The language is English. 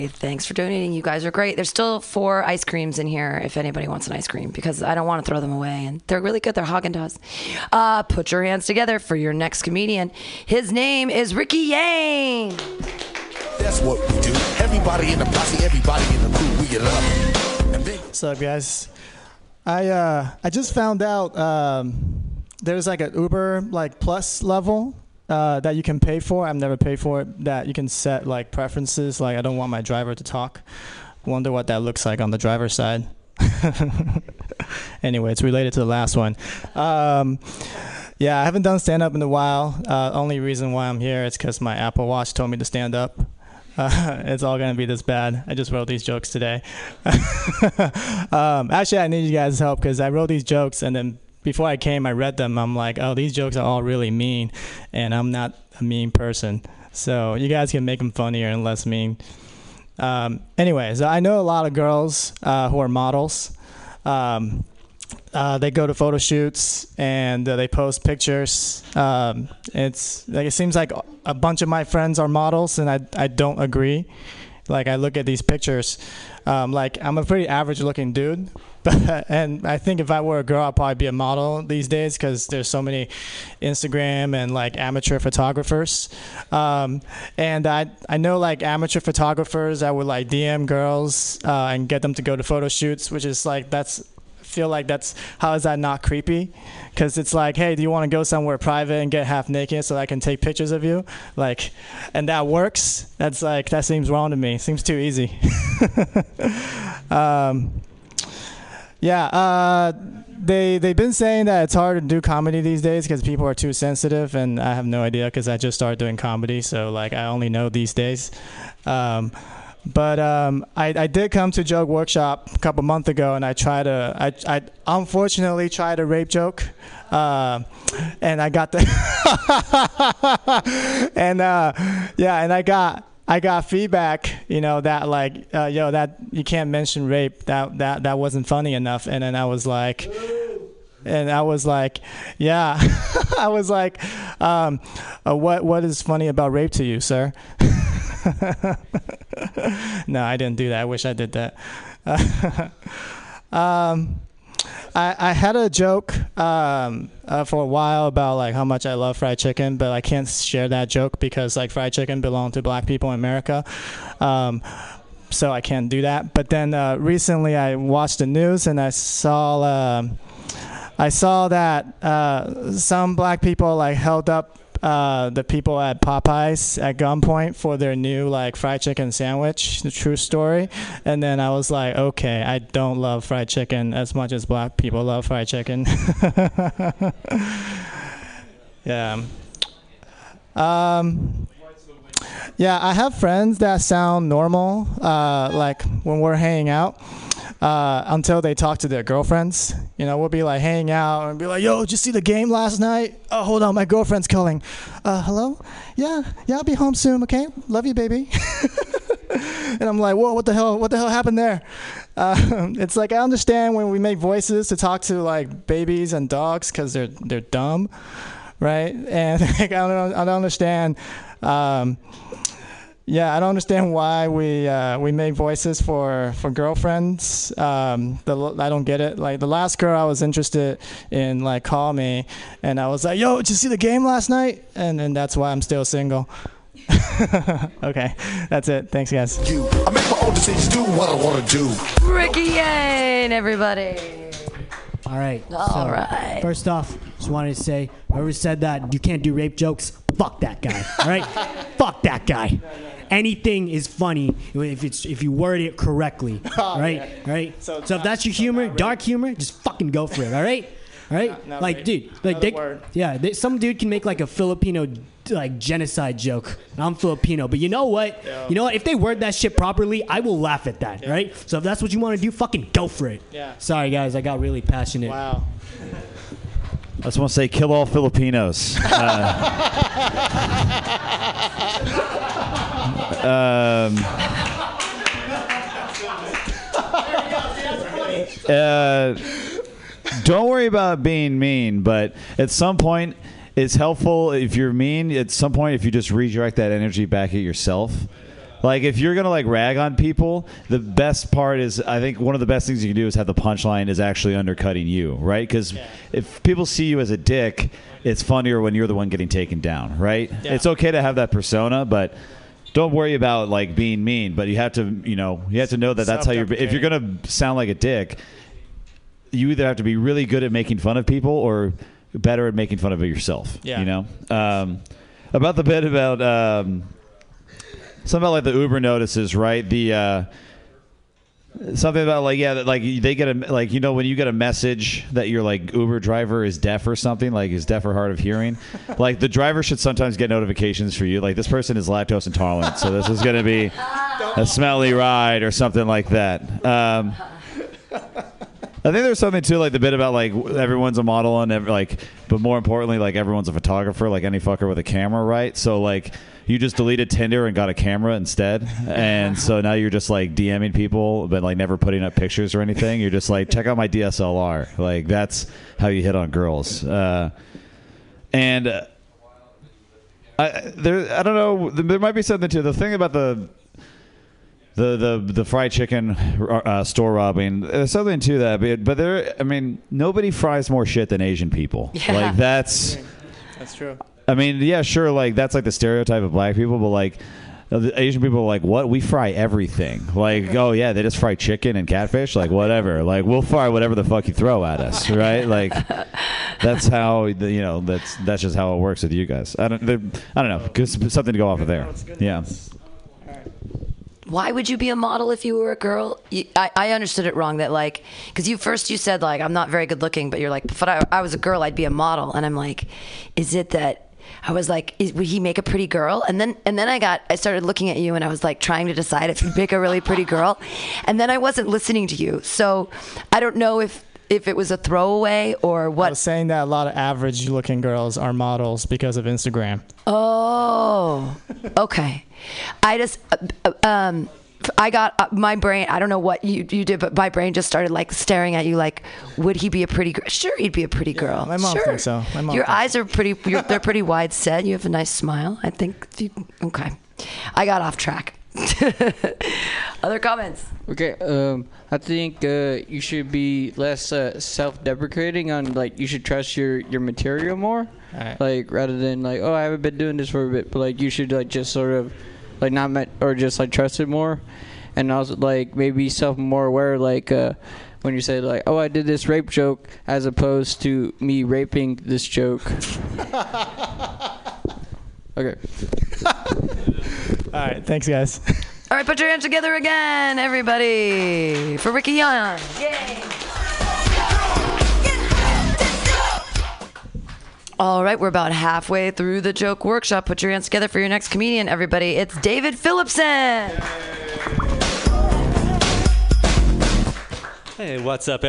say thanks for donating. You guys are great. There's still four ice creams in here if anybody wants an ice cream because I don't want to throw them away. And they're really good. They're Haagen Dazs. Uh, put your hands together for your next comedian. His name is Ricky Yang. That's what we do. Everybody in the posse, everybody in the crew, we love And What's up, guys? I uh, I just found out um, there's like an Uber like Plus level uh, that you can pay for. I've never paid for it. That you can set like preferences. Like I don't want my driver to talk. Wonder what that looks like on the driver's side. anyway, it's related to the last one. Um, yeah, I haven't done stand up in a while. Uh, only reason why I'm here is because my Apple Watch told me to stand up. Uh, it's all gonna be this bad. I just wrote these jokes today. um, actually, I need you guys' help because I wrote these jokes and then before I came, I read them. I'm like, oh, these jokes are all really mean, and I'm not a mean person. So you guys can make them funnier and less mean. Um, anyways, I know a lot of girls uh, who are models. Um, uh, they go to photo shoots and uh, they post pictures. Um, it's like it seems like a bunch of my friends are models, and I I don't agree. Like I look at these pictures, um, like I'm a pretty average looking dude, but and I think if I were a girl, I'd probably be a model these days because there's so many Instagram and like amateur photographers. Um, and I I know like amateur photographers that would like DM girls uh, and get them to go to photo shoots, which is like that's feel like that's how is that not creepy? Because it's like hey do you want to go somewhere private and get half naked so i can take pictures of you? Like and that works. That's like that seems wrong to me. Seems too easy. Um, yeah uh, they they've been saying that it's hard to do comedy these days because people are too sensitive and i have no idea because i just started doing comedy so like i only know these days. Um, but um, I, I did come to joke workshop a couple months ago, and I tried to. I, I unfortunately tried a rape joke, uh, and I got the. and uh, yeah, and I got I got feedback, you know, that like, uh, yo, that you can't mention rape. That that that wasn't funny enough. And then I was like. And I was like, yeah, I was like, um, uh, what what is funny about rape to you, sir? no, I didn't do that. I wish I did that. um, I, I had a joke um, uh, for a while about like how much I love fried chicken, but I can't share that joke because like fried chicken belonged to black people in America. Um, so I can't do that. But then uh, recently I watched the news and I saw uh, I saw that uh, some black people like held up uh, the people at Popeyes at gunpoint for their new like fried chicken sandwich, the true story. And then I was like, okay, I don't love fried chicken as much as black people love fried chicken. yeah. Um, yeah, I have friends that sound normal, uh, like when we're hanging out, uh, until they talk to their girlfriends. You know, we'll be like hanging out and be like, "Yo, did you see the game last night? Oh, hold on, my girlfriend's calling. Uh, hello? Yeah, yeah, I'll be home soon. Okay, love you, baby." and I'm like, "Whoa, what the hell? What the hell happened there?" Uh, it's like I understand when we make voices to talk to like babies and dogs because they're they're dumb, right? And like, I don't I don't understand. Um, yeah, I don't understand why we uh, we make voices for for girlfriends. Um, the, I don't get it. Like the last girl I was interested in, like call me, and I was like, "Yo, did you see the game last night?" And then that's why I'm still single. okay, that's it. Thanks, guys. you. I make my own decisions, do what I want to do. Ricky Yang, everybody. All right. All so, right. First off, just wanted to say, whoever said that you can't do rape jokes, fuck that guy. All right. fuck that guy. Anything is funny if it's if you word it correctly. All right. All right. So So, it's if that's your so humor, not dark humor, just fucking go for it. All right. All right. Not- not like, rape. dude, like they, word. yeah, they, some dude can make like a Filipino like genocide joke. I'm Filipino, but you know what? You know what? If they word that shit properly, I will laugh at that. Right. So if that's what you want to do, fucking go for it. Yeah. Sorry guys, I got really passionate. Wow. I just want to say, kill all Filipinos. Uh, um, uh, don't worry about being mean, but at some point, it's helpful if you're mean. At some point, if you just redirect that energy back at yourself, Like if you're gonna like rag on people, the best part is I think one of the best things you can do is have the punchline is actually undercutting you, right? Because if people see you as a dick, it's funnier when you're the one getting taken down, right? Yeah. It's okay to have that persona, but don't worry about like being mean. But you have to, you know, you have to know that that's how you're. If you're gonna sound like a dick, you either have to be really good at making fun of people or better at making fun of yourself. Yeah. You know, um, about the bit about um, something about like the Uber notices, right? The uh, something about like yeah, that, like they get a like you know when you get a message that your like Uber driver is deaf or something, like is deaf or hard of hearing, like the driver should sometimes get notifications for you, like this person is lactose intolerant, so this is going to be a smelly ride or something like that. Um, I think there's something too, like the bit about like everyone's a model and every, like, but more importantly, like everyone's a photographer, like any fucker with a camera, right? So like, you just deleted Tinder and got a camera instead, and so now you're just like DMing people, but like never putting up pictures or anything. You're just like, check out my DSLR. Like that's how you hit on girls. Uh, and uh, I there, I don't know. There might be something to the thing about the the the the fried chicken uh, uh store robbing. There's something to that, but but there. I mean, nobody fries more shit than Asian people. Yeah. Like that's. That's true. I mean, yeah, sure. Like that's like the stereotype of black people, but like. Uh, the Asian people are like, what? We fry everything. Like, oh yeah, they just fry chicken and catfish. Like, whatever. Like, we'll fry whatever the fuck you throw at us, right? Like, that's how you know. That's that's just how it works with you guys. I don't. I don't know. Cause something to go off of there. Yeah. Why would you be a model if you were a girl? You, I, I understood it wrong. That like, because you first you said like I'm not very good looking, but you're like, if I, I was a girl, I'd be a model, and I'm like, is it that? I was like, is, would he make a pretty girl? And then and then I got I started looking at you, and I was like trying to decide if he'd make a really pretty girl, and then I wasn't listening to you, so I don't know if if it was a throwaway or what? I was saying that a lot of average looking girls are models because of Instagram. Oh, okay. I just, uh, um, I got uh, my brain. I don't know what you you did, but my brain just started like staring at you. Like, would he be a pretty girl? Sure, he'd be a pretty girl. my mom sure. thinks so. My mom Your thinks eyes are pretty. You're, they're pretty wide set. You have a nice smile. I think. You, okay, I got off track. Other comments? Okay, um, I think uh, you should be less uh, self-deprecating on like you should trust your your material more, Alright. like rather than like oh I haven't been doing this for a bit, but like you should like just sort of like not met or just like trust it more, and also like maybe self more aware like uh, when you say like oh I did this rape joke as opposed to me raping this joke. okay. All right, thanks guys. All right, put your hands together again, everybody, for Ricky Young. Yay! All right, we're about halfway through the joke workshop. Put your hands together for your next comedian, everybody. It's David Phillipson. Hey, what's up,